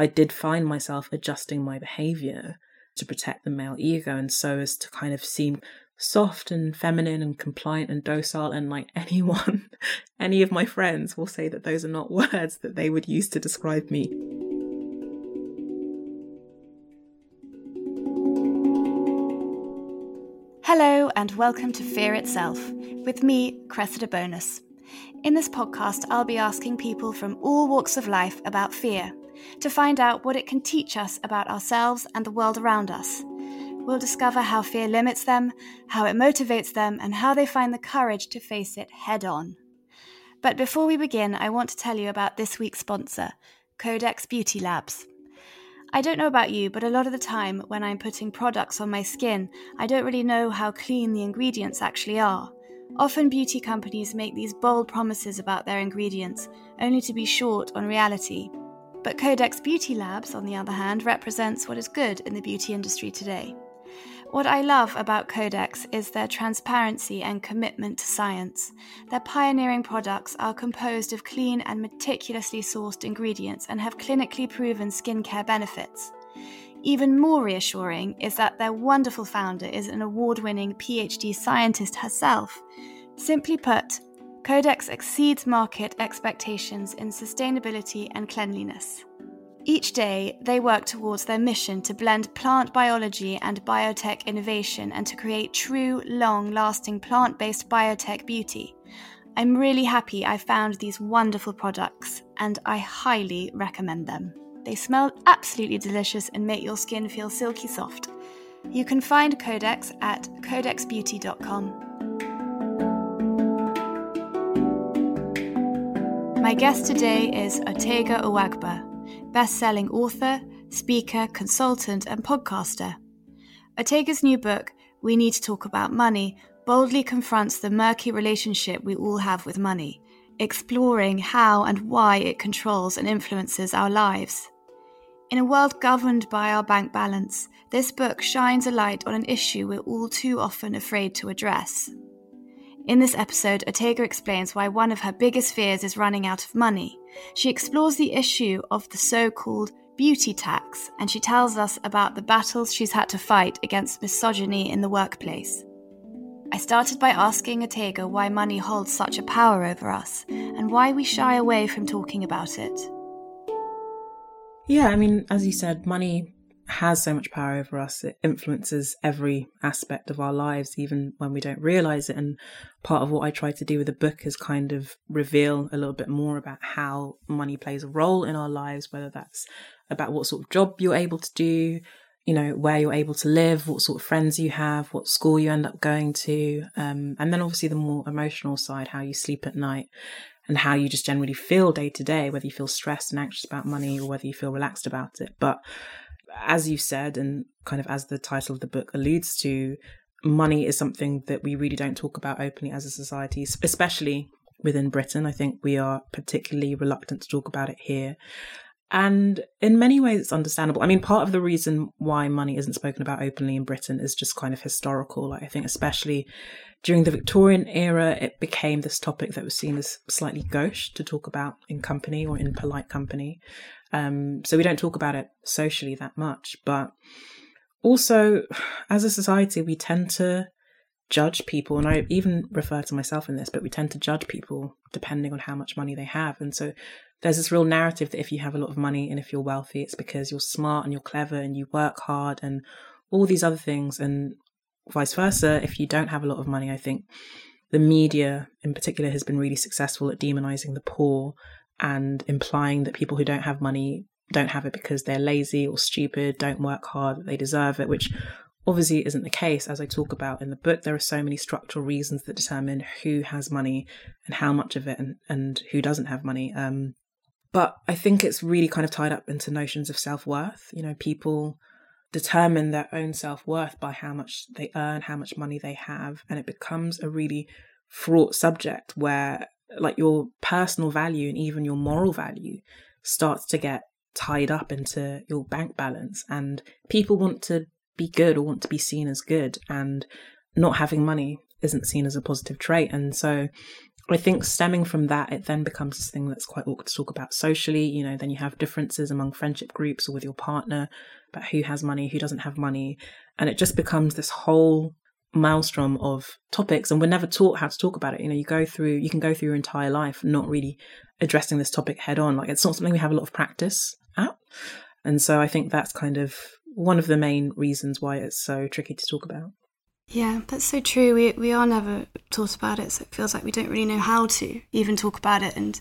I did find myself adjusting my behavior to protect the male ego and so as to kind of seem soft and feminine and compliant and docile and like anyone any of my friends will say that those are not words that they would use to describe me Hello, and welcome to Fear Itself with me, Cressida Bonas. In this podcast, I'll be asking people from all walks of life about fear to find out what it can teach us about ourselves and the world around us. We'll discover how fear limits them, how it motivates them, and how they find the courage to face it head on. But before we begin, I want to tell you about this week's sponsor, Codex Beauty Labs. I don't know about you, but a lot of the time when I'm putting products on my skin, I don't really know how clean the ingredients actually are. Often beauty companies make these bold promises about their ingredients, only to be short on reality. But Codex Beauty Labs, on the other hand, represents what is good in the beauty industry today. What I love about Codex is their transparency and commitment to science. Their pioneering products are composed of clean and meticulously sourced ingredients and have clinically proven skincare benefits. Even more reassuring is that their wonderful founder is an award winning PhD scientist herself. Simply put, Codex exceeds market expectations in sustainability and cleanliness. Each day, they work towards their mission to blend plant biology and biotech innovation and to create true, long lasting plant based biotech beauty. I'm really happy I found these wonderful products and I highly recommend them. They smell absolutely delicious and make your skin feel silky soft. You can find Codex at codexbeauty.com. My guest today is Otegha Uwagba best selling author, speaker, consultant, and podcaster. Otegha's new book, We Need to Talk About Money, boldly confronts the murky relationship we all have with money, exploring how and why it controls and influences our lives. In a world governed by our bank balance, this book shines a light on an issue we're all too often afraid to address. In this episode, Otegha explains why one of her biggest fears is running out of money. She explores the issue of the so called beauty tax, and she tells us about the battles she's had to fight against misogyny in the workplace. I started by asking Otegha why money holds such a power over us and why we shy away from talking about it. Yeah, I mean, as you said, money has so much power over us. It influences every aspect of our lives, even when we don't realize it. And part of what I try to do with the book is kind of reveal a little bit more about how money plays a role in our lives, whether that's about what sort of job you're able to do, you know, where you're able to live, what sort of friends you have, what school you end up going to. Um, and then obviously the more emotional side, how you sleep at night and how you just generally feel day to day, whether you feel stressed and anxious about money or whether you feel relaxed about it. But as you said, and kind of as the title of the book alludes to, money is something that we really don't talk about openly as a society, especially within Britain. I think we are particularly reluctant to talk about it here. And in many ways, it's understandable. I mean, part of the reason why money isn't spoken about openly in Britain is just kind of historical. Like, I think, especially during the Victorian era, it became this topic that was seen as slightly gauche to talk about in company or in polite company. Um, so we don't talk about it socially that much. But also, as a society, we tend to judge people. And I even refer to myself in this, but we tend to judge people depending on how much money they have. And so there's this real narrative that if you have a lot of money and if you're wealthy, it's because you're smart and you're clever and you work hard and all these other things. And vice versa, if you don't have a lot of money, I think the media in particular has been really successful at demonizing the poor and implying that people who don't have money don't have it because they're lazy or stupid, don't work hard, they deserve it, which obviously isn't the case. As I talk about in the book, there are so many structural reasons that determine who has money and how much of it and, and who doesn't have money. Um, but I think it's really kind of tied up into notions of self worth. You know, people determine their own self worth by how much they earn, how much money they have, and it becomes a really fraught subject where like your personal value and even your moral value starts to get tied up into your bank balance and people want to be good or want to be seen as good and not having money isn't seen as a positive trait and so I think stemming from that, it then becomes this thing that's quite awkward to talk about socially. You know, then you have differences among friendship groups or with your partner about who has money, who doesn't have money. And it just becomes this whole maelstrom of topics. And we're never taught how to talk about it. You know, you go through, you can go through your entire life not really addressing this topic head on. Like it's not something we have a lot of practice at. And so I think that's kind of one of the main reasons why it's so tricky to talk about. Yeah, that's so true. We we are never taught about it, so it feels like we don't really know how to even talk about it. And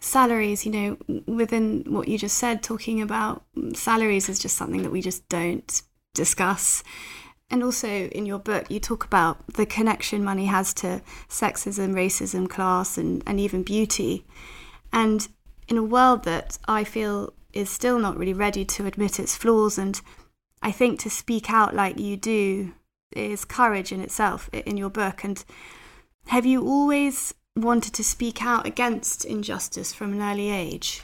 salaries, you know, within what you just said, talking about salaries is just something that we just don't discuss. And also in your book, you talk about the connection money has to sexism, racism, class, and, and even beauty. And in a world that I feel is still not really ready to admit its flaws, and I think to speak out like you do is courage in itself in your book. And have you always wanted to speak out against injustice from an early age?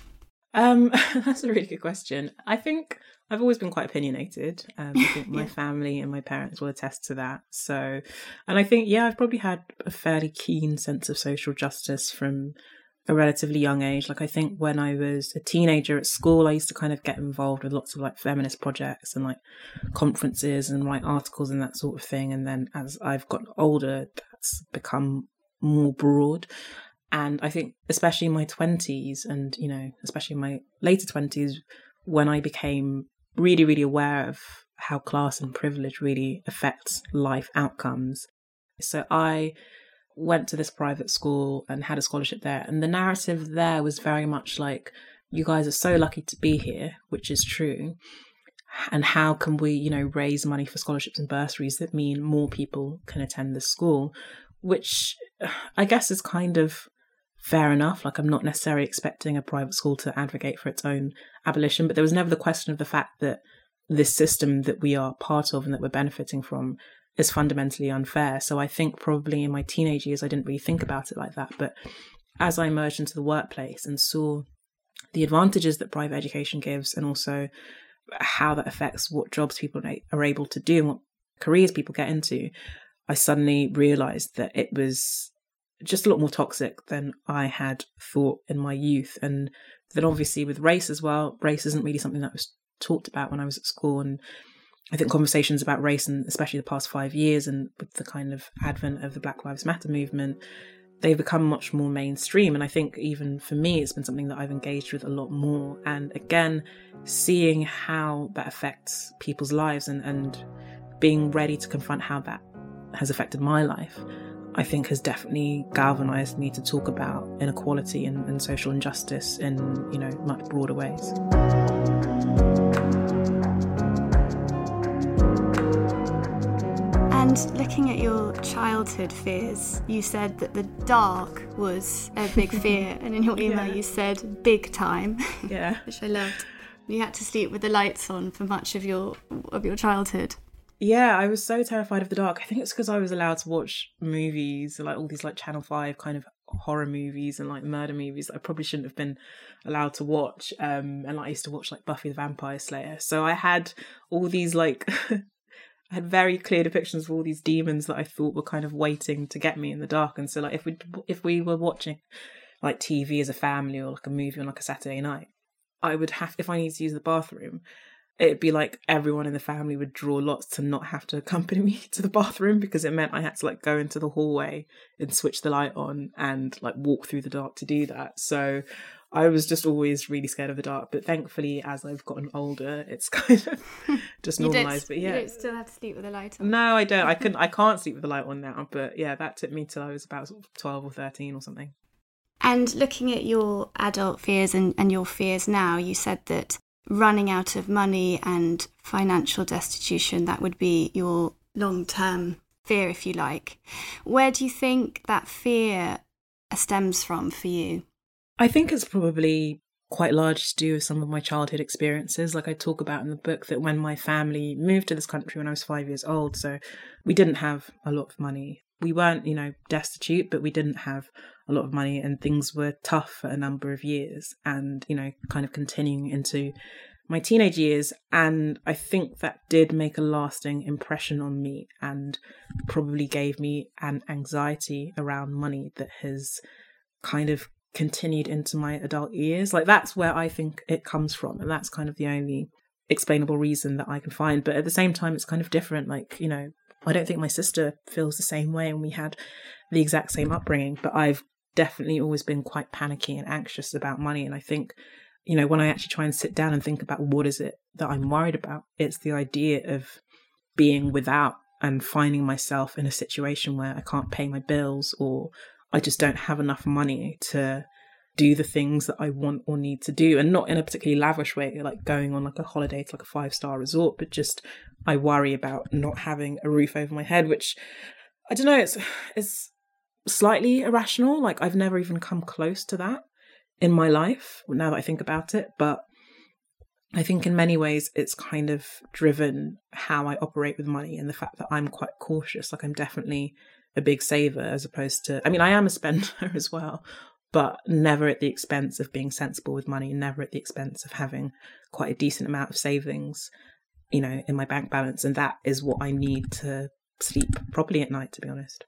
Um, that's a really good question. I think I've always been quite opinionated. Um, I think my yeah. family and my parents will attest to that. So, and I think, yeah, I've probably had a fairly keen sense of social justice from a relatively young age. Like I think when I was a teenager at school, I used to kind of get involved with lots of like feminist projects and like conferences and write articles and that sort of thing. And then as I've gotten older, that's become more broad. And I think especially in my twenties and, you know, especially in my later twenties, when I became really, really aware of how class and privilege really affects life outcomes. So I went to this private school and had a scholarship there. And the narrative there was very much like, you guys are so lucky to be here, which is true. And how can we, you know, raise money for scholarships and bursaries that mean more people can attend the school? Which I guess is kind of fair enough. Like, I'm not necessarily expecting a private school to advocate for its own abolition, but there was never the question of the fact that this system that we are part of and that we're benefiting from is fundamentally unfair. So I think probably in my teenage years, I didn't really think about it like that. But as I emerged into the workplace and saw the advantages that private education gives and also how that affects what jobs people are able to do and what careers people get into, I suddenly realized that it was just a lot more toxic than I had thought in my youth. And then obviously with race as well, race isn't really something that was talked about when I was at school. And I think conversations about race, and especially the past five years, and with the kind of advent of the Black Lives Matter movement, they've become much more mainstream. And I think even for me, it's been something that I've engaged with a lot more. And again, seeing how that affects people's lives and, and being ready to confront how that has affected my life, I think has definitely galvanized me to talk about inequality and, and social injustice in, you know, much broader ways. And looking at your childhood fears, you said that the dark was a big fear, and in your email yeah. you said big time. Yeah, which I loved. You had to sleep with the lights on for much of your of your childhood. Yeah, I was so terrified of the dark. I think it's because I was allowed to watch movies, like all these like Channel Five kind of horror movies and like murder movies that I probably shouldn't have been allowed to watch. Um, and like, I used to watch like Buffy the Vampire Slayer, so I had all these like I had very clear depictions of all these demons that I thought were kind of waiting to get me in the dark. And so, like, if we if we were watching like TV as a family or like a movie on like a Saturday night, I would have if I needed to use the bathroom, it'd be like everyone in the family would draw lots to not have to accompany me to the bathroom because it meant I had to like go into the hallway and switch the light on and like walk through the dark to do that. So I was just always really scared of the dark, but thankfully, as I've gotten older, it's kind of just normalized. But yeah, you don't still have to sleep with the light on. No, I don't. I couldn't. I can't sleep with the light on now. But yeah, that took me till I was about twelve or thirteen or something. And looking at your adult fears and, and your fears now, you said that running out of money and financial destitution that would be your long term fear, if you like. Where do you think that fear stems from for you? I think it's probably quite large to do with some of my childhood experiences. Like I talk about in the book that when my family moved to this country when I was five years old, so we didn't have a lot of money. We weren't, you know, destitute, but we didn't have a lot of money and things were tough for a number of years and, you know, kind of continuing into my teenage years. And I think that did make a lasting impression on me and probably gave me an anxiety around money that has kind of continued into my adult years. Like that's where I think it comes from. And that's kind of the only explainable reason that I can find. But at the same time, it's kind of different. Like, you know, I don't think my sister feels the same way and we had the exact same upbringing, but I've definitely always been quite panicky and anxious about money. And I think, you know, when I actually try and sit down and think about what is it that I'm worried about, it's the idea of being without and finding myself in a situation where I can't pay my bills or I just don't have enough money to do the things that I want or need to do and not in a particularly lavish way, like going on like a holiday to like a five star resort, but just I worry about not having a roof over my head, which I don't know, it's it's slightly irrational. Like I've never even come close to that in my life now that I think about it. But I think in many ways it's kind of driven how I operate with money and the fact that I'm quite cautious. Like I'm definitely a big saver as opposed to, I mean, I am a spender as well, but never at the expense of being sensible with money, never at the expense of having quite a decent amount of savings, you know, in my bank balance. And that is what I need to sleep properly at night, to be honest.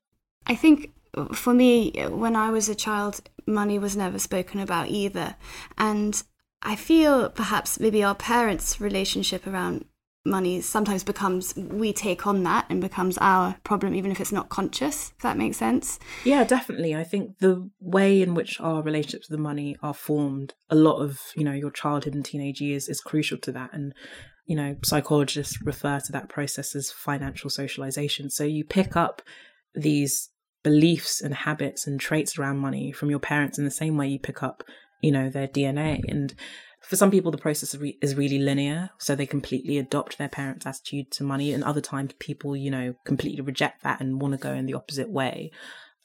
I think uh, for me, uh, when I was a child, money was never spoken about either. And I feel perhaps maybe our parents' relationship around money sometimes becomes we take on that and becomes our problem even if it's not conscious if that makes sense. Yeah definitely. I think the way in which our relationships with money are formed a lot of you know your childhood and teenage years is crucial to that. And you know psychologists refer to that process as financial socialization. So you pick up these beliefs and habits and traits around money from your parents in the same way you pick up, you know, their DNA. And for some people, the process is really linear. So they completely adopt their parents' attitude to money. And other times, people, you know, completely reject that and want to go in the opposite way.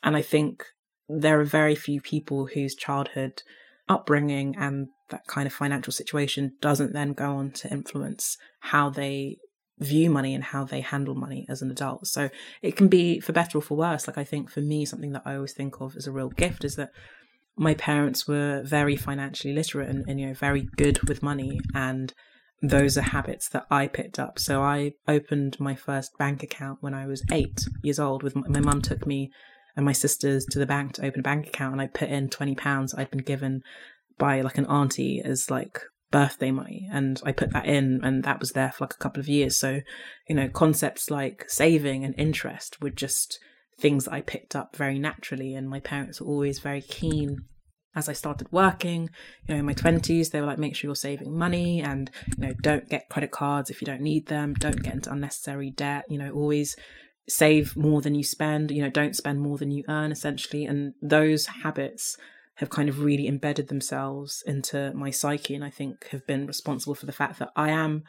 And I think there are very few people whose childhood upbringing and that kind of financial situation doesn't then go on to influence how they view money and how they handle money as an adult. So it can be for better or for worse. Like I think for me, something that I always think of as a real gift is that my parents were very financially literate and, and you know very good with money and those are habits that I picked up. So I opened my first bank account when I was eight years old. With my mum took me and my sisters to the bank to open a bank account, and I put in twenty pounds I'd been given by like an auntie as like birthday money and I put that in and that was there for like a couple of years. So, you know, concepts like saving and interest were just things I picked up very naturally and my parents were always very keen as I started working, you know, in my 20s, they were like, make sure you're saving money and, you know, don't get credit cards if you don't need them, don't get into unnecessary debt, you know, always save more than you spend, you know, don't spend more than you earn essentially. And those habits have kind of really embedded themselves into my psyche and I think have been responsible for the fact that I am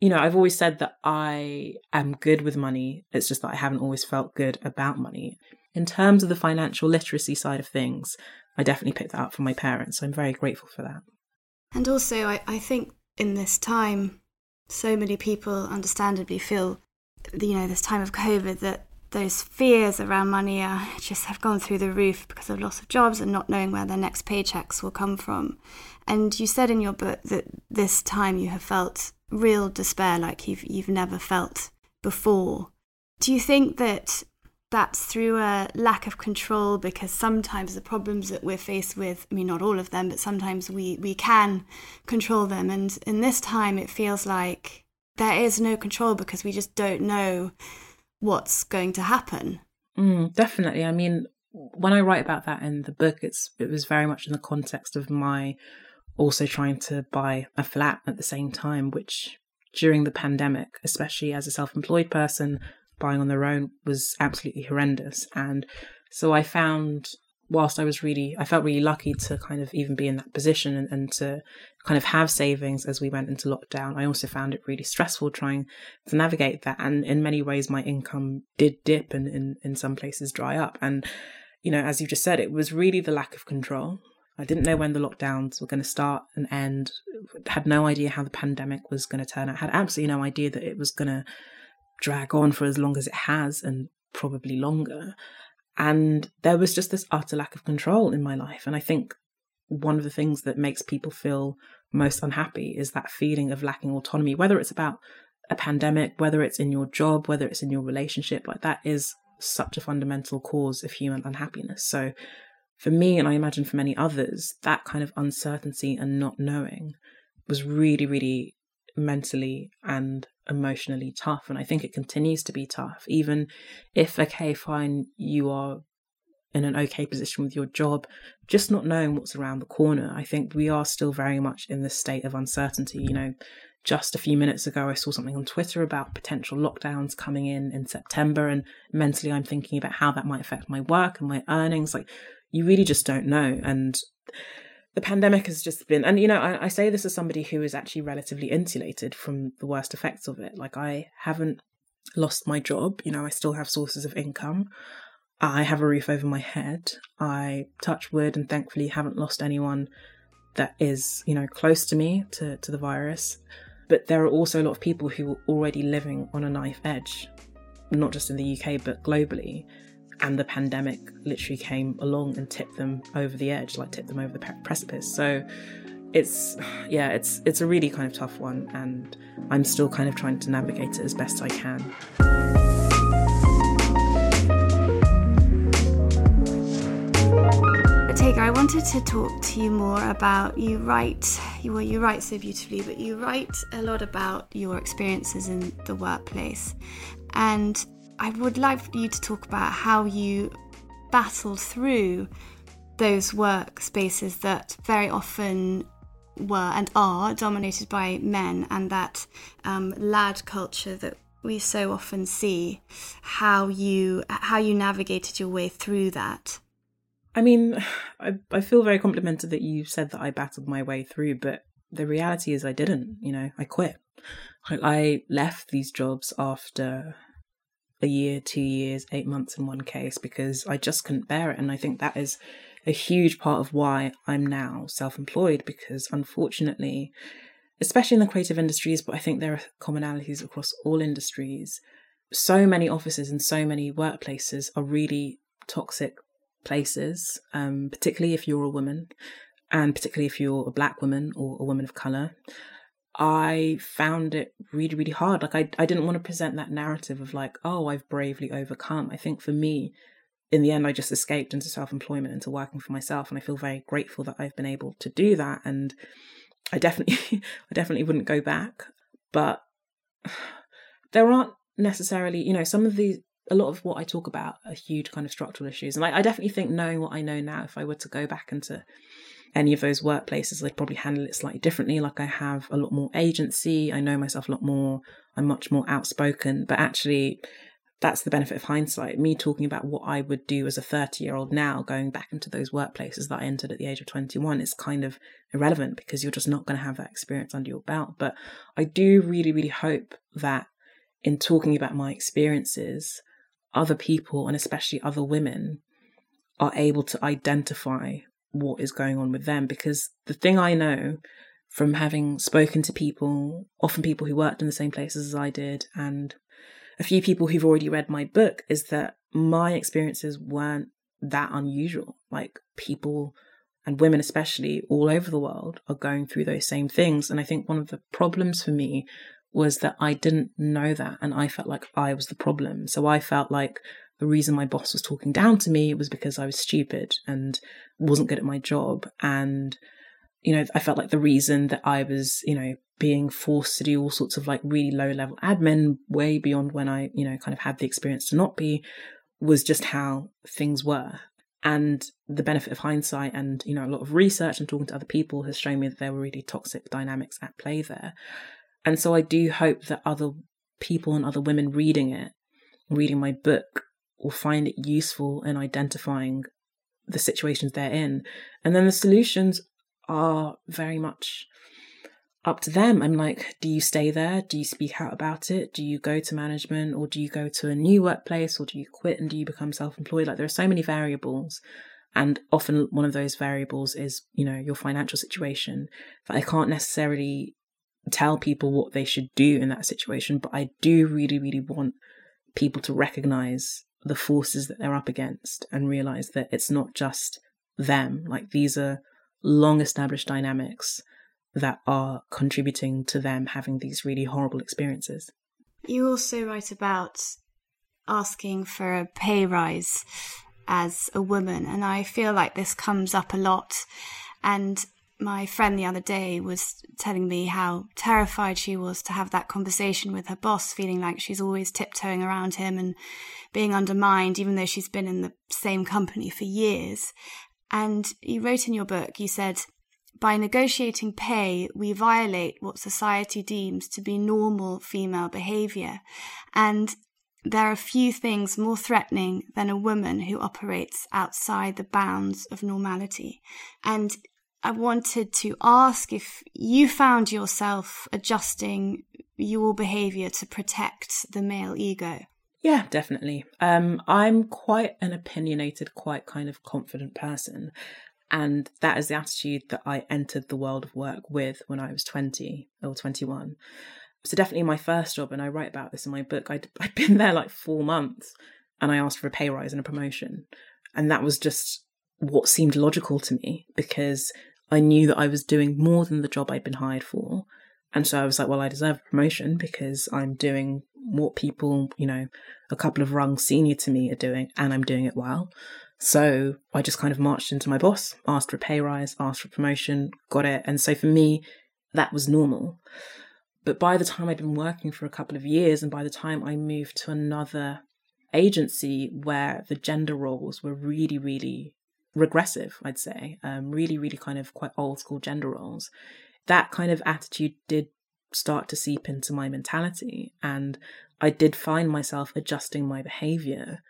you know, I've always said that I am good with money. It's just that I haven't always felt good about money. In terms of the financial literacy side of things, I definitely picked that up from my parents. So I'm very grateful for that. And also, I, I think in this time, so many people understandably feel, you know, this time of COVID that those fears around money are, just have gone through the roof because of loss of jobs and not knowing where their next paychecks will come from. And you said in your book that this time you have felt real despair like you've you've never felt before. Do you think that that's through a lack of control because sometimes the problems that we're faced with, I mean not all of them, but sometimes we we can control them and in this time it feels like there is no control because we just don't know what's going to happen. Mm, definitely. I mean, when I write about that in the book, it's it was very much in the context of my also trying to buy a flat at the same time, which during the pandemic, especially as a self-employed person, buying on their own was absolutely horrendous. And so I found whilst I was really, I felt really lucky to kind of even be in that position and, and, to kind of have savings as we went into lockdown. I also found it really stressful trying to navigate that. And in many ways, my income did dip and in, in some places dry up. And, you know, as you just said, it was really the lack of control. I didn't know when the lockdowns were going to start and end, had no idea how the pandemic was going to turn out, had absolutely no idea that it was going to drag on for as long as it has and probably longer. And there was just this utter lack of control in my life. And I think one of the things that makes people feel most unhappy is that feeling of lacking autonomy, whether it's about a pandemic, whether it's in your job, whether it's in your relationship, like that is such a fundamental cause of human unhappiness. So for me, and I imagine for many others, that kind of uncertainty and not knowing was really, really mentally and emotionally tough. And I think it continues to be tough, even if, okay, fine, you are in an okay position with your job, just not knowing what's around the corner. I think we are still very much in this state of uncertainty. You know, just a few minutes ago, I saw something on Twitter about potential lockdowns coming in in September, and mentally, I'm thinking about how that might affect my work and my earnings. Like, you really just don't know. And the pandemic has just been, and you know, I, I say this as somebody who is actually relatively insulated from the worst effects of it. Like, I haven't lost my job, you know, I still have sources of income. I have a roof over my head. I touch wood and thankfully haven't lost anyone that is, you know, close to me to, to the virus. But there are also a lot of people who are already living on a knife edge, not just in the UK, but globally. And the pandemic literally came along and tipped them over the edge, like tipped them over the precipice. So it's, yeah, it's it's a really kind of tough one, and I'm still kind of trying to navigate it as best I can. Tega, I wanted to talk to you more about you write you well you write so beautifully, but you write a lot about your experiences in the workplace. And I would like you to talk about how you battled through those workspaces that very often were and are dominated by men and that um, lad culture that we so often see how you how you navigated your way through that I mean, I, I feel very complimented that you said that I battled my way through, but the reality is I didn't. You know, I quit. I left these jobs after a year, two years, eight months in one case because I just couldn't bear it. And I think that is a huge part of why I'm now self employed because unfortunately, especially in the creative industries, but I think there are commonalities across all industries. So many offices and so many workplaces are really toxic places, um, particularly if you're a woman, and particularly if you're a black woman or a woman of color. I found it really, really hard. Like I, I didn't want to present that narrative of like, oh, I've bravely overcome. I think for me, in the end, I just escaped into self-employment, into working for myself, and I feel very grateful that I've been able to do that. And I definitely, I definitely wouldn't go back. But there aren't necessarily, you know, some of these a lot of what I talk about are huge kind of structural issues. And I, I definitely think knowing what I know now, if I were to go back into any of those workplaces, I'd probably handle it slightly differently. Like I have a lot more agency, I know myself a lot more, I'm much more outspoken. But actually, that's the benefit of hindsight. Me talking about what I would do as a 30 year old now, going back into those workplaces that I entered at the age of 21 is kind of irrelevant because you're just not going to have that experience under your belt. But I do really, really hope that in talking about my experiences, other people and especially other women are able to identify what is going on with them. Because the thing I know from having spoken to people, often people who worked in the same places as I did, and a few people who've already read my book, is that my experiences weren't that unusual. Like people and women, especially all over the world, are going through those same things. And I think one of the problems for me was that I didn't know that and I felt like I was the problem. So I felt like the reason my boss was talking down to me was because I was stupid and wasn't good at my job. And, you know, I felt like the reason that I was, you know, being forced to do all sorts of like really low level admin way beyond when I, you know, kind of had the experience to not be was just how things were. And the benefit of hindsight and, you know, a lot of research and talking to other people has shown me that there were really toxic dynamics at play there. And so I do hope that other people and other women reading it, reading my book, will find it useful in identifying the situations they're in. And then the solutions are very much up to them. I'm like, do you stay there? Do you speak out about it? Do you go to management or do you go to a new workplace or do you quit and do you become self employed? Like, there are so many variables. And often one of those variables is, you know, your financial situation that I can't necessarily tell people what they should do in that situation, but I do really, really want people to recognize the forces that they're up against and realize that it's not just them. Like these are long established dynamics that are contributing to them having these really horrible experiences. You also write about asking for a pay rise as a woman, and I feel like this comes up a lot. And my friend the other day was telling me how terrified she was to have that conversation with her boss, feeling like she's always tiptoeing around him and being undermined, even though she's been in the same company for years. And you wrote in your book, you said, by negotiating pay, we violate what society deems to be normal female behavior. And there are few things more threatening than a woman who operates outside the bounds of normality. And I wanted to ask if you found yourself adjusting your behavior to protect the male ego. Yeah, definitely. Um, I'm quite an opinionated, quite kind of confident person. And that is the attitude that I entered the world of work with when I was 20 or 21. So, definitely my first job, and I write about this in my book, I'd, I'd been there like four months and I asked for a pay rise and a promotion. And that was just what seemed logical to me because I knew that I was doing more than the job I'd been hired for. And so I was like, well, I deserve a promotion because I'm doing what people, you know, a couple of rungs senior to me are doing, and I'm doing it well. So I just kind of marched into my boss, asked for a pay rise, asked for promotion, got it. And so for me, that was normal. But by the time I'd been working for a couple of years, and by the time I moved to another agency where the gender roles were really, really regressive, I'd say, um, really, really kind of quite old school gender roles, that kind of attitude did start to seep into my mentality. And I did find myself adjusting my behavior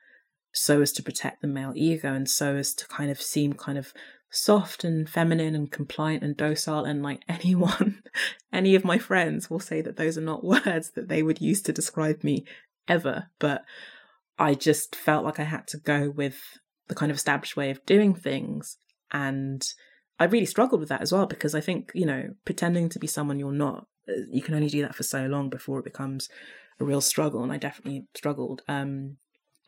so as to protect the male ego and so as to kind of seem kind of soft and feminine and compliant and docile and like anyone any of my friends will say that those are not words that they would use to describe me ever but i just felt like i had to go with the kind of established way of doing things. And I really struggled with that as well because I think, you know, pretending to be someone you're not, uh, you can only do that for so long before it becomes a real struggle. And I definitely struggled. Um,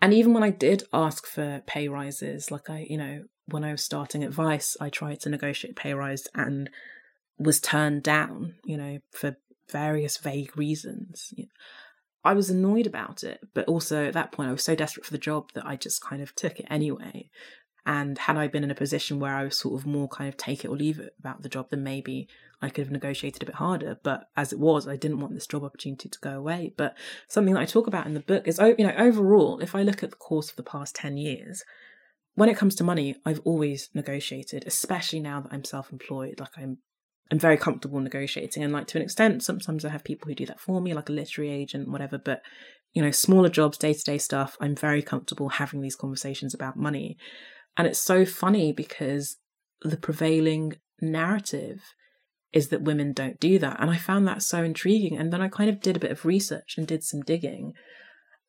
and even when I did ask for pay rises, like I, you know, when I was starting at Vice, I tried to negotiate pay rise and was turned down, you know, for various vague reasons. I was annoyed about it, but also at that point I was so desperate for the job that I just kind of took it anyway. And had I been in a position where I was sort of more kind of take it or leave it about the job, then maybe I could have negotiated a bit harder. But as it was, I didn't want this job opportunity to go away. But something that I talk about in the book is, oh, you know, overall, if I look at the course of the past 10 years, when it comes to money, I've always negotiated, especially now that I'm self employed. Like I'm I'm very comfortable negotiating. And like to an extent, sometimes I have people who do that for me, like a literary agent, whatever. But you know, smaller jobs, day to day stuff, I'm very comfortable having these conversations about money. And it's so funny because the prevailing narrative is that women don't do that. And I found that so intriguing. And then I kind of did a bit of research and did some digging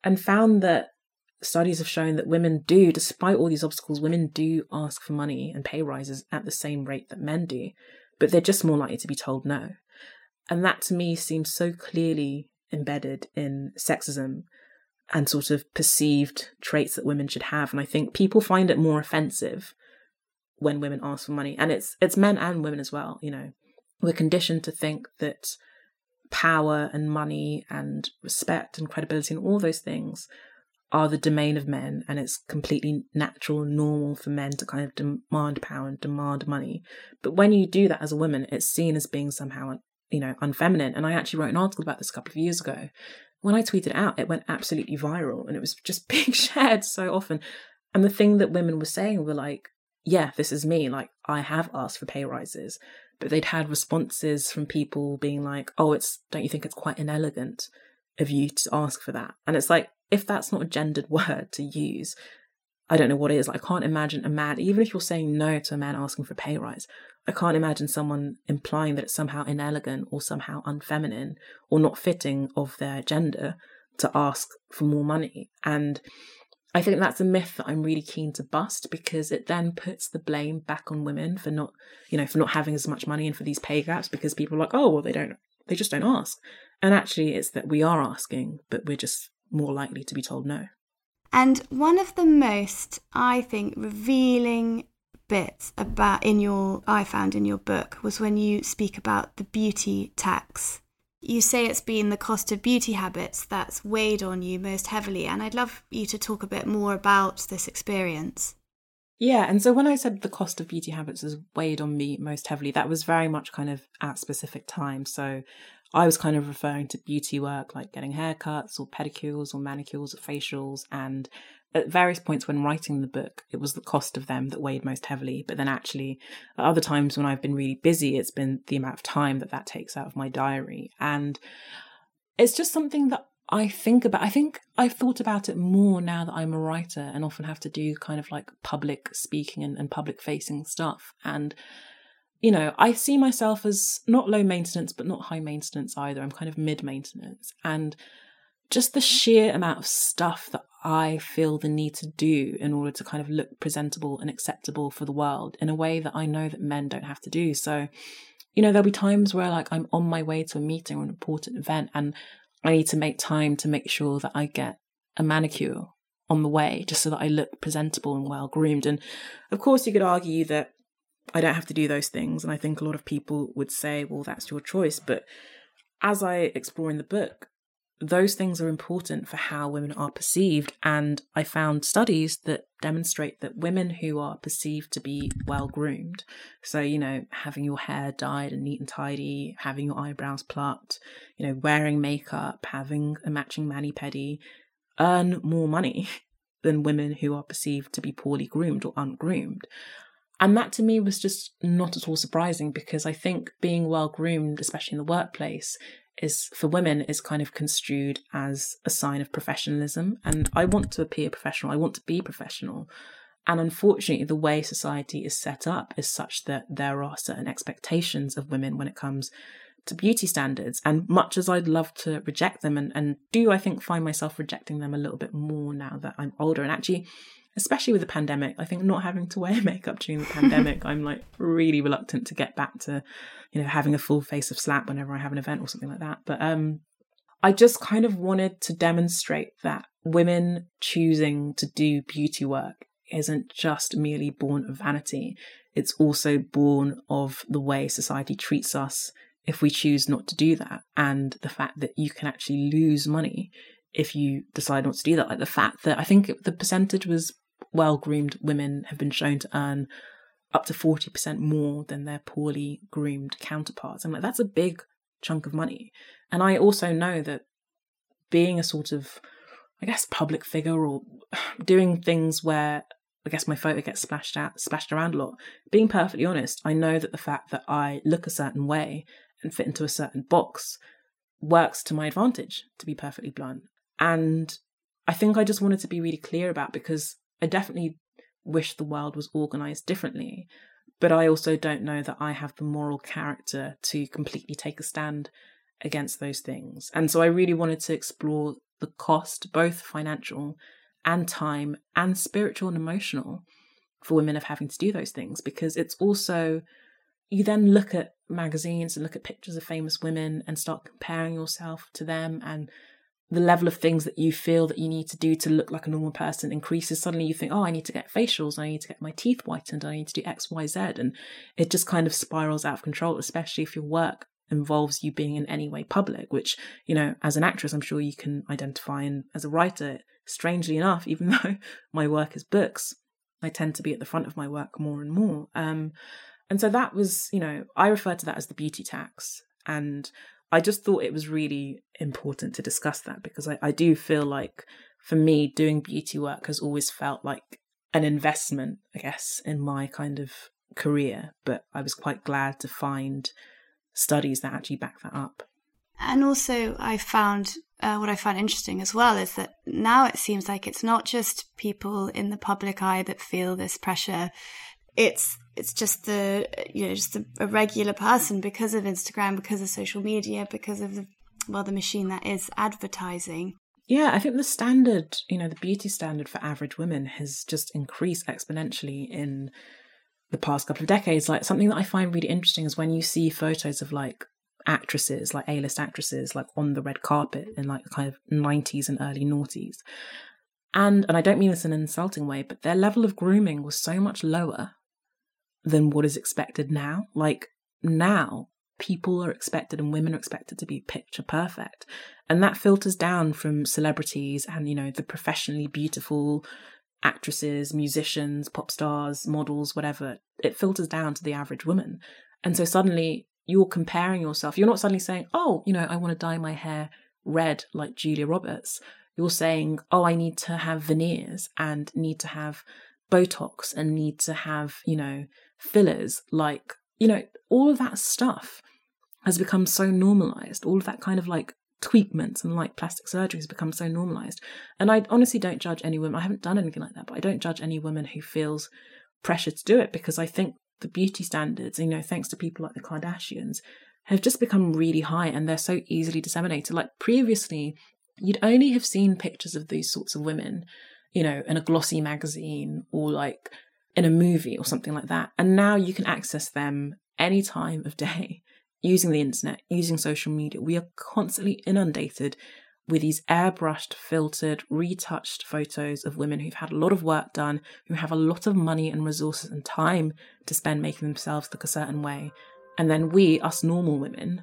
and found that studies have shown that women do, despite all these obstacles, women do ask for money and pay rises at the same rate that men do but they're just more likely to be told no. And that to me seems so clearly embedded in sexism and sort of perceived traits that women should have. And I think people find it more offensive when women ask for money. And it's it's men and women as well, you know. We're conditioned to think that power and money and respect and credibility and all those things are the domain of men and it's completely natural normal for men to kind of demand power and demand money. But when you do that as a woman it's seen as being somehow you know unfeminine. And i actually wrote an article about this a couple of years ago. When i tweeted out it went absolutely viral and it was just being shared so often. And the thing that women were saying were like yeah this is me. Like i have asked for pay rises. But they'd had responses from people being like oh it's don't you think it's quite inelegant of you to ask for that and it's like if that's not a gendered word to use, I don't know what it is. Like, I can't imagine a man, even if you're saying no to a man asking for pay rise, I can't imagine someone implying that it's somehow inelegant or somehow unfeminine or not fitting of their gender to ask for more money. And I think that's a myth that I'm really keen to bust because it then puts the blame back on women for not, you know, for not having as much money and for these pay gaps because people are like, oh, well, they don't, they just don't ask. And actually, it's that we are asking, but we're just more likely to be told no. And one of the most, I think, revealing bits about in your I found in your book was when you speak about the beauty tax. You say it's been the cost of beauty habits that's weighed on you most heavily, and I'd love you to talk a bit more about this experience. Yeah, and so when I said the cost of beauty habits has weighed on me most heavily, that was very much kind of at specific times. So I was kind of referring to beauty work like getting haircuts or pedicures or manicures or facials and at various points when writing the book, it was the cost of them that weighed most heavily. But then, actually, at other times when I've been really busy, it's been the amount of time that that takes out of my diary. And it's just something that I think about. I think I've thought about it more now that I'm a writer and often have to do kind of like public speaking and, and public facing stuff. And, you know, I see myself as not low maintenance, but not high maintenance either. I'm kind of mid maintenance. And just the sheer amount of stuff that I feel the need to do in order to kind of look presentable and acceptable for the world in a way that I know that men don't have to do. So, you know, there'll be times where like I'm on my way to a meeting or an important event and I need to make time to make sure that I get a manicure on the way just so that I look presentable and well groomed. And of course, you could argue that I don't have to do those things. And I think a lot of people would say, well, that's your choice. But as I explore in the book, those things are important for how women are perceived. And I found studies that demonstrate that women who are perceived to be well groomed, so, you know, having your hair dyed and neat and tidy, having your eyebrows plucked, you know, wearing makeup, having a matching mani pedi, earn more money than women who are perceived to be poorly groomed or ungroomed. And that to me was just not at all surprising because I think being well groomed, especially in the workplace, is for women is kind of construed as a sign of professionalism. And I want to appear professional, I want to be professional. And unfortunately, the way society is set up is such that there are certain expectations of women when it comes to beauty standards. And much as I'd love to reject them and, and do, I think, find myself rejecting them a little bit more now that I'm older. And actually, especially with the pandemic. I think not having to wear makeup during the pandemic, I'm like really reluctant to get back to, you know, having a full face of slap whenever I have an event or something like that. But um I just kind of wanted to demonstrate that women choosing to do beauty work isn't just merely born of vanity. It's also born of the way society treats us if we choose not to do that and the fact that you can actually lose money if you decide not to do that. Like the fact that I think the percentage was well groomed women have been shown to earn up to 40% more than their poorly groomed counterparts. I'm like, that's a big chunk of money. And I also know that being a sort of, I guess, public figure or doing things where I guess my photo gets splashed out, splashed around a lot. Being perfectly honest, I know that the fact that I look a certain way and fit into a certain box works to my advantage, to be perfectly blunt. And I think I just wanted to be really clear about because I definitely wish the world was organized differently, but I also don't know that I have the moral character to completely take a stand against those things. And so I really wanted to explore the cost, both financial and time and spiritual and emotional, for women of having to do those things because it's also you then look at magazines and look at pictures of famous women and start comparing yourself to them and the level of things that you feel that you need to do to look like a normal person increases, suddenly you think, oh, I need to get facials, I need to get my teeth whitened, I need to do X, Y, Z. And it just kind of spirals out of control, especially if your work involves you being in any way public, which, you know, as an actress, I'm sure you can identify. And as a writer, strangely enough, even though my work is books, I tend to be at the front of my work more and more. Um, and so that was, you know, I refer to that as the beauty tax. And I just thought it was really important to discuss that because I, I do feel like for me, doing beauty work has always felt like an investment, I guess, in my kind of career. But I was quite glad to find studies that actually back that up. And also, I found uh, what I found interesting as well is that now it seems like it's not just people in the public eye that feel this pressure it's it's just the you know just a, a, regular person because of Instagram, because of social media, because of the well the machine that is advertising. Yeah, I think the standard, you know, the beauty standard for average women has just increased exponentially in the past couple of decades. Like something that I find really interesting is when you see photos of like actresses, like A-list actresses, like on the red carpet in like kind of 90s and early noughties. And and I don't mean this in an insulting way, but their level of grooming was so much lower than what is expected now. Like now, people are expected and women are expected to be picture perfect. And that filters down from celebrities and, you know, the professionally beautiful actresses, musicians, pop stars, models, whatever. It filters down to the average woman. And so suddenly you're comparing yourself. You're not suddenly saying, oh, you know, I want to dye my hair red like Julia Roberts. You're saying, oh, I need to have veneers and need to have Botox and need to have, you know, fillers. Like, you know, all of that stuff has become so normalized. All of that kind of like tweakments and like plastic surgery has become so normalized. And I honestly don't judge any woman. I haven't done anything like that, but I don't judge any woman who feels pressure to do it because I think the beauty standards, you know, thanks to people like the Kardashians, have just become really high and they're so easily disseminated. Like previously, you'd only have seen pictures of these sorts of women, you know, in a glossy magazine or like in a movie or something like that. And now you can access them any time of day using the internet, using social media. We are constantly inundated with these airbrushed, filtered, retouched photos of women who've had a lot of work done, who have a lot of money and resources and time to spend making themselves look a certain way. And then we, us normal women,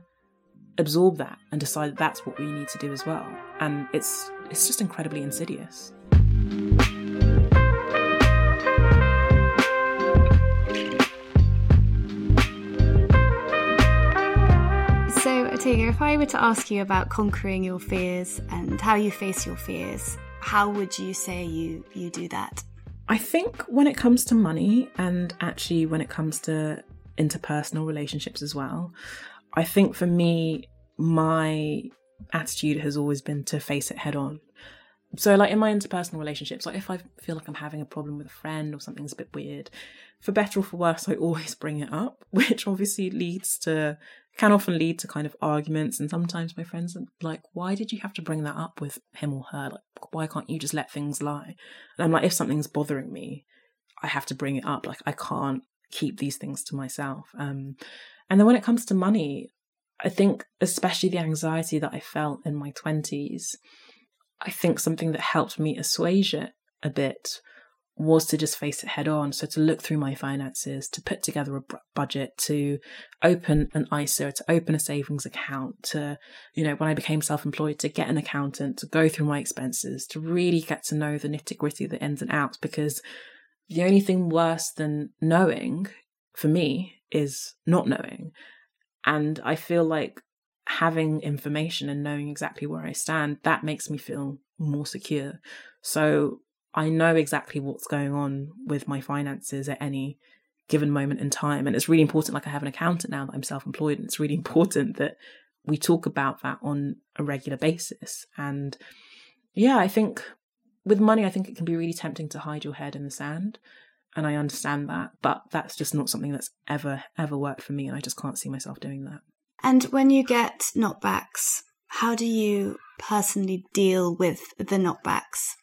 absorb that and decide that that's what we need to do as well. And it's it's just incredibly insidious. If I were to ask you about conquering your fears and how you face your fears, how would you say you you do that? I think when it comes to money and actually when it comes to interpersonal relationships as well, I think for me my attitude has always been to face it head on. So like in my interpersonal relationships, like if I feel like I'm having a problem with a friend or something's a bit weird, for better or for worse, I always bring it up, which obviously leads to can often lead to kind of arguments. And sometimes my friends are like, why did you have to bring that up with him or her? Like, why can't you just let things lie? And I'm like, if something's bothering me, I have to bring it up. Like, I can't keep these things to myself. Um, and then when it comes to money, I think, especially the anxiety that I felt in my 20s, I think something that helped me assuage it a bit was to just face it head on. So to look through my finances, to put together a budget, to open an ISA, to open a savings account, to, you know, when I became self employed, to get an accountant, to go through my expenses, to really get to know the nitty gritty, the ins and outs, because the only thing worse than knowing for me is not knowing. And I feel like having information and knowing exactly where I stand, that makes me feel more secure. So I know exactly what's going on with my finances at any given moment in time. And it's really important, like I have an accountant now that I'm self employed, and it's really important that we talk about that on a regular basis. And yeah, I think with money, I think it can be really tempting to hide your head in the sand. And I understand that, but that's just not something that's ever, ever worked for me. And I just can't see myself doing that. And when you get knockbacks, how do you personally deal with the knockbacks?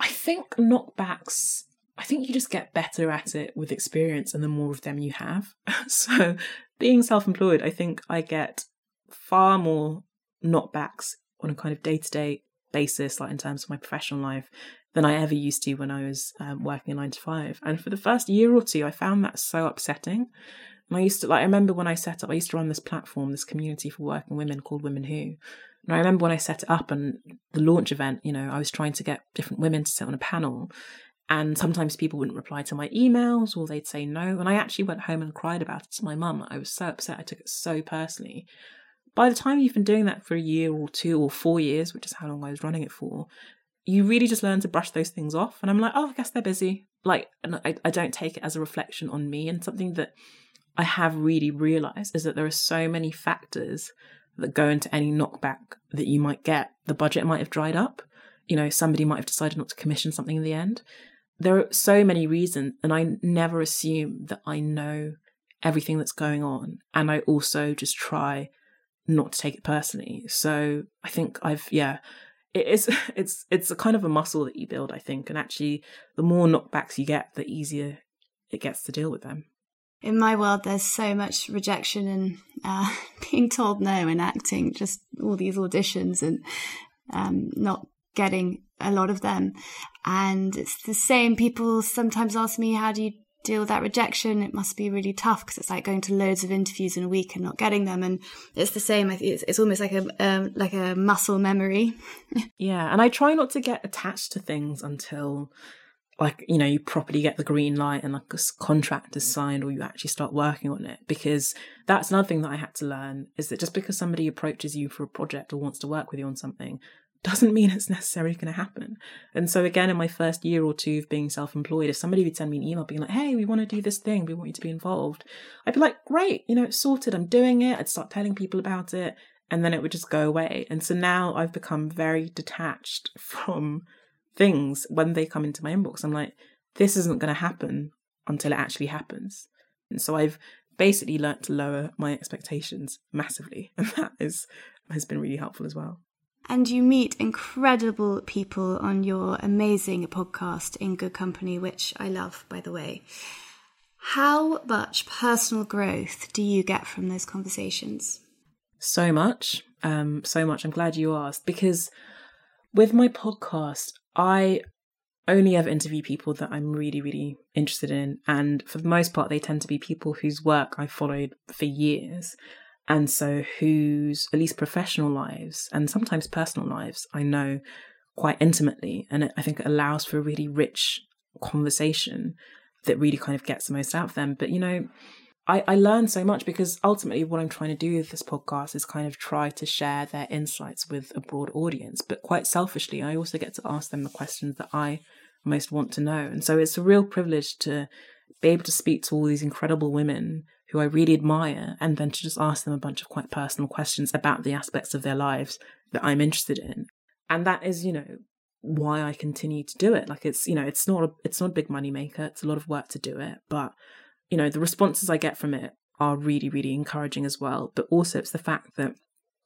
I think knockbacks, I think you just get better at it with experience and the more of them you have. so, being self employed, I think I get far more knockbacks on a kind of day to day basis, like in terms of my professional life, than I ever used to when I was um, working a nine to five. And for the first year or two, I found that so upsetting. And I used to, like, I remember when I set up, I used to run this platform, this community for working women called Women Who. And I remember when I set it up and the launch event, you know, I was trying to get different women to sit on a panel. And sometimes people wouldn't reply to my emails or they'd say no. And I actually went home and cried about it to my mum. I was so upset. I took it so personally. By the time you've been doing that for a year or two or four years, which is how long I was running it for, you really just learn to brush those things off. And I'm like, oh, I guess they're busy. Like, I, I don't take it as a reflection on me. And something that I have really realized is that there are so many factors that go into any knockback that you might get. The budget might have dried up. You know, somebody might have decided not to commission something in the end. There are so many reasons, and I never assume that I know everything that's going on. And I also just try not to take it personally. So I think I've, yeah, it is, it's, it's a kind of a muscle that you build, I think. And actually, the more knockbacks you get, the easier it gets to deal with them in my world, there's so much rejection and uh, being told no in acting, just all these auditions and um, not getting a lot of them. And it's the same. People sometimes ask me, how do you deal with that rejection, it must be really tough because it's like going to loads of interviews in a week and not getting them. And it's the same. It's, it's almost like a um, like a muscle memory. yeah, and I try not to get attached to things until like you know you properly get the green light and like a contract is signed or you actually start working on it because that's another thing that i had to learn is that just because somebody approaches you for a project or wants to work with you on something doesn't mean it's necessarily going to happen. And so again, in my first year or two of being self-employed, if somebody would send me an email being like, "Hey, we want to do this thing, we want you to be involved," I'd be like, "Great, you know, it's sorted. I'm doing it." I'd start telling people about it, and then it would just go away. And so now I've become very detached from things when they come into my inbox. I'm like, "This isn't going to happen until it actually happens." And so I've basically learnt to lower my expectations massively, and that is has been really helpful as well. And you meet incredible people on your amazing podcast, In Good Company, which I love, by the way. How much personal growth do you get from those conversations? So much. Um, so much. I'm glad you asked because with my podcast, I only ever interview people that I'm really, really interested in. And for the most part, they tend to be people whose work I've followed for years and so whose at least professional lives and sometimes personal lives I know quite intimately. And I think it allows for a really rich conversation that really kind of gets the most out of them. But, you know, I, I learn so much because ultimately what I'm trying to do with this podcast is kind of try to share their insights with a broad audience. But quite selfishly, I also get to ask them the questions that I most want to know. And so it's a real privilege to be able to speak to all these incredible women who I really admire, and then to just ask them a bunch of quite personal questions about the aspects of their lives that I'm interested in. And that is, you know, why I continue to do it. Like it's, you know, it's not a, it's not a big money maker. It's a lot of work to do it, but you know, the responses I get from it are really, really encouraging as well. But also, it's the fact that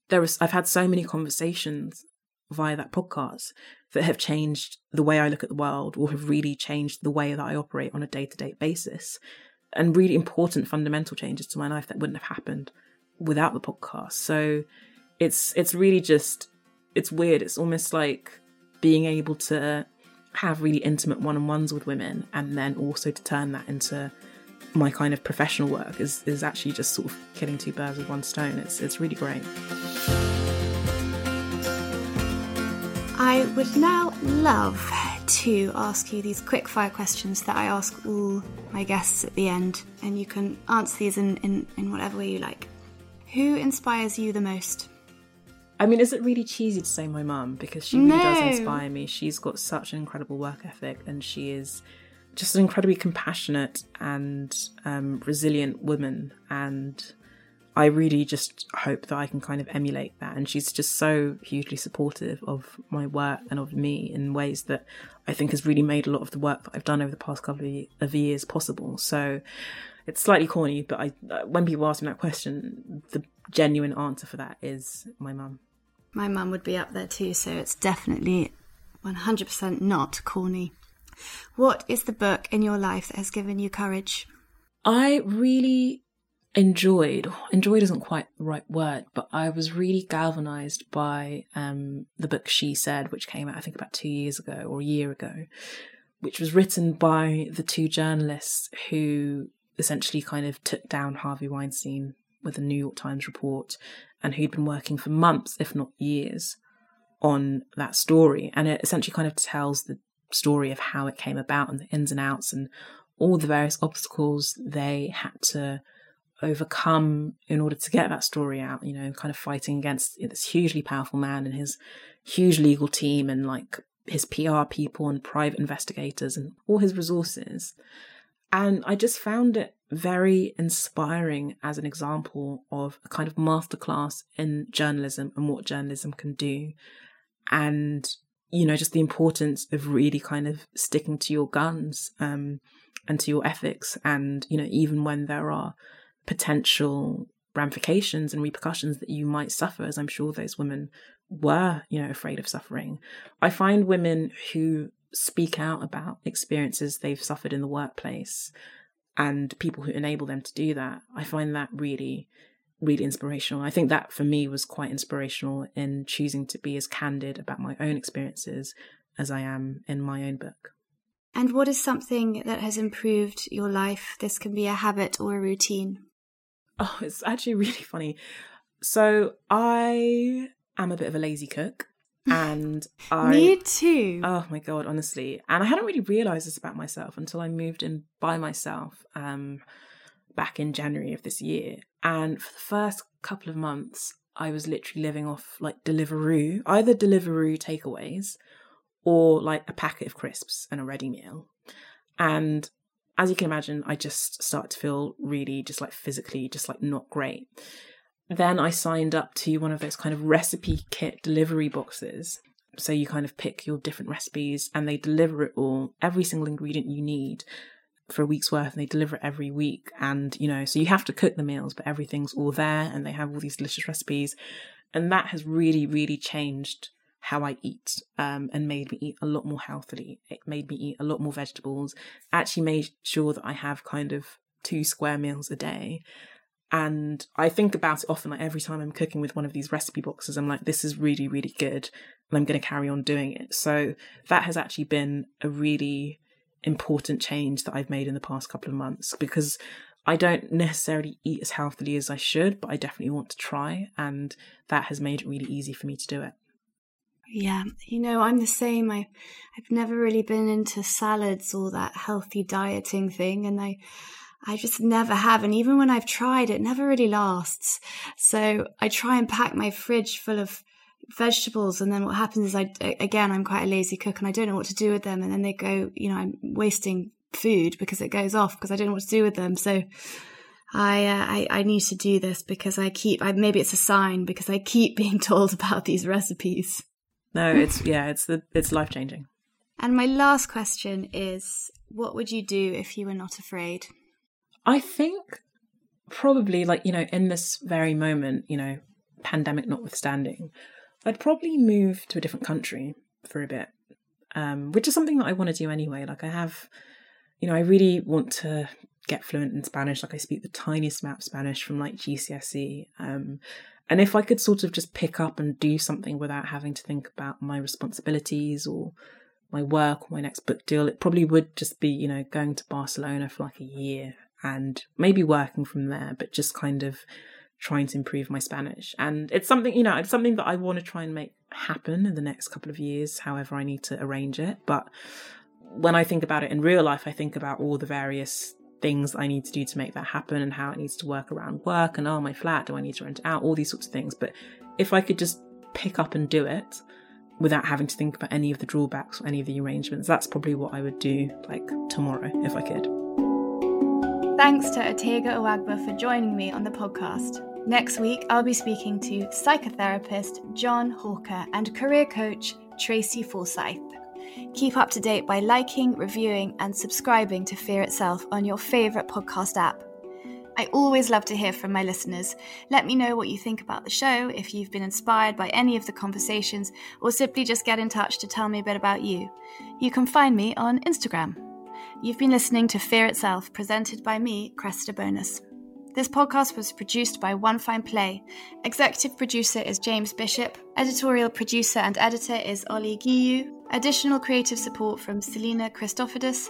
there is, I've had so many conversations via that podcast that have changed the way I look at the world or have really changed the way that I operate on a day to day basis and really important fundamental changes to my life that wouldn't have happened without the podcast. So it's it's really just it's weird. It's almost like being able to have really intimate one-on-ones with women and then also to turn that into my kind of professional work is is actually just sort of killing two birds with one stone. It's it's really great. I would now love to ask you these quick fire questions that I ask all my guests at the end, and you can answer these in, in, in whatever way you like. Who inspires you the most? I mean, is it really cheesy to say my mum? Because she really no. does inspire me. She's got such an incredible work ethic, and she is just an incredibly compassionate and um, resilient woman. And I really just hope that I can kind of emulate that. And she's just so hugely supportive of my work and of me in ways that I think has really made a lot of the work that I've done over the past couple of years possible. So it's slightly corny, but I, uh, when people ask me that question, the genuine answer for that is my mum. My mum would be up there too, so it's definitely 100% not corny. What is the book in your life that has given you courage? I really enjoyed enjoyed isn't quite the right word but i was really galvanized by um, the book she said which came out i think about two years ago or a year ago which was written by the two journalists who essentially kind of took down harvey weinstein with a new york times report and who'd been working for months if not years on that story and it essentially kind of tells the story of how it came about and the ins and outs and all the various obstacles they had to overcome in order to get that story out, you know, kind of fighting against this hugely powerful man and his huge legal team and like his PR people and private investigators and all his resources. And I just found it very inspiring as an example of a kind of masterclass in journalism and what journalism can do. And, you know, just the importance of really kind of sticking to your guns um, and to your ethics. And, you know, even when there are potential ramifications and repercussions that you might suffer, as I'm sure those women were, you know, afraid of suffering. I find women who speak out about experiences they've suffered in the workplace and people who enable them to do that, I find that really, really inspirational. I think that for me was quite inspirational in choosing to be as candid about my own experiences as I am in my own book. And what is something that has improved your life? This can be a habit or a routine. Oh, it's actually really funny. So I am a bit of a lazy cook. And I Me too. Oh my god, honestly. And I hadn't really realized this about myself until I moved in by myself um back in January of this year. And for the first couple of months, I was literally living off like Deliveroo, either Deliveroo takeaways or like a packet of crisps and a ready meal. And as you can imagine, I just started to feel really just like physically just like not great. Then I signed up to one of those kind of recipe kit delivery boxes. So you kind of pick your different recipes and they deliver it all, every single ingredient you need for a week's worth and they deliver it every week. And, you know, so you have to cook the meals, but everything's all there and they have all these delicious recipes. And that has really, really changed how I eat um, and made me eat a lot more healthily. It made me eat a lot more vegetables, actually made sure that I have kind of two square meals a day. And I think about it often, like every time I'm cooking with one of these recipe boxes, I'm like, this is really, really good. And I'm going to carry on doing it. So that has actually been a really important change that I've made in the past couple of months because I don't necessarily eat as healthily as I should, but I definitely want to try. And that has made it really easy for me to do it. Yeah, you know, I'm the same. I, I've never really been into salads or that healthy dieting thing, and I, I just never have. And even when I've tried, it never really lasts. So I try and pack my fridge full of vegetables, and then what happens is I, again, I'm quite a lazy cook, and I don't know what to do with them, and then they go, you know, I'm wasting food because it goes off because I don't know what to do with them. So I, uh, I, I need to do this because I keep. I, maybe it's a sign because I keep being told about these recipes. No, it's yeah, it's the it's life changing. And my last question is what would you do if you were not afraid? I think probably like, you know, in this very moment, you know, pandemic notwithstanding, I'd probably move to a different country for a bit. Um, which is something that I want to do anyway. Like I have you know, I really want to get fluent in Spanish. Like I speak the tiniest amount of Spanish from like GCSE. Um, and if I could sort of just pick up and do something without having to think about my responsibilities or my work or my next book deal, it probably would just be, you know, going to Barcelona for like a year and maybe working from there, but just kind of trying to improve my Spanish. And it's something, you know, it's something that I want to try and make happen in the next couple of years, however I need to arrange it. But when I think about it in real life, I think about all the various things I need to do to make that happen and how it needs to work around work and oh my flat, do I need to rent out? All these sorts of things. But if I could just pick up and do it without having to think about any of the drawbacks or any of the arrangements, that's probably what I would do like tomorrow if I could. Thanks to Otegha Uwagba for joining me on the podcast. Next week, I'll be speaking to psychotherapist John Hawker and career coach Tracy Forsyth. Keep up to date by liking, reviewing, and subscribing to Fear Itself on your favourite podcast app. I always love to hear from my listeners. Let me know what you think about the show, if you've been inspired by any of the conversations, or simply just get in touch to tell me a bit about you. You can find me on Instagram. You've been listening to Fear Itself, presented by me, Cressida Bonas. This podcast was produced by One Fine Play. Executive producer is James Bishop. Editorial producer and editor is Ollie Giyu. Additional creative support from Selena Christophodis,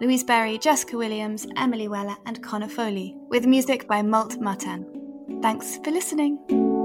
Louise Berry, Jessica Williams, Emily Weller, and Connor Foley, with music by Malt Matan. Thanks for listening.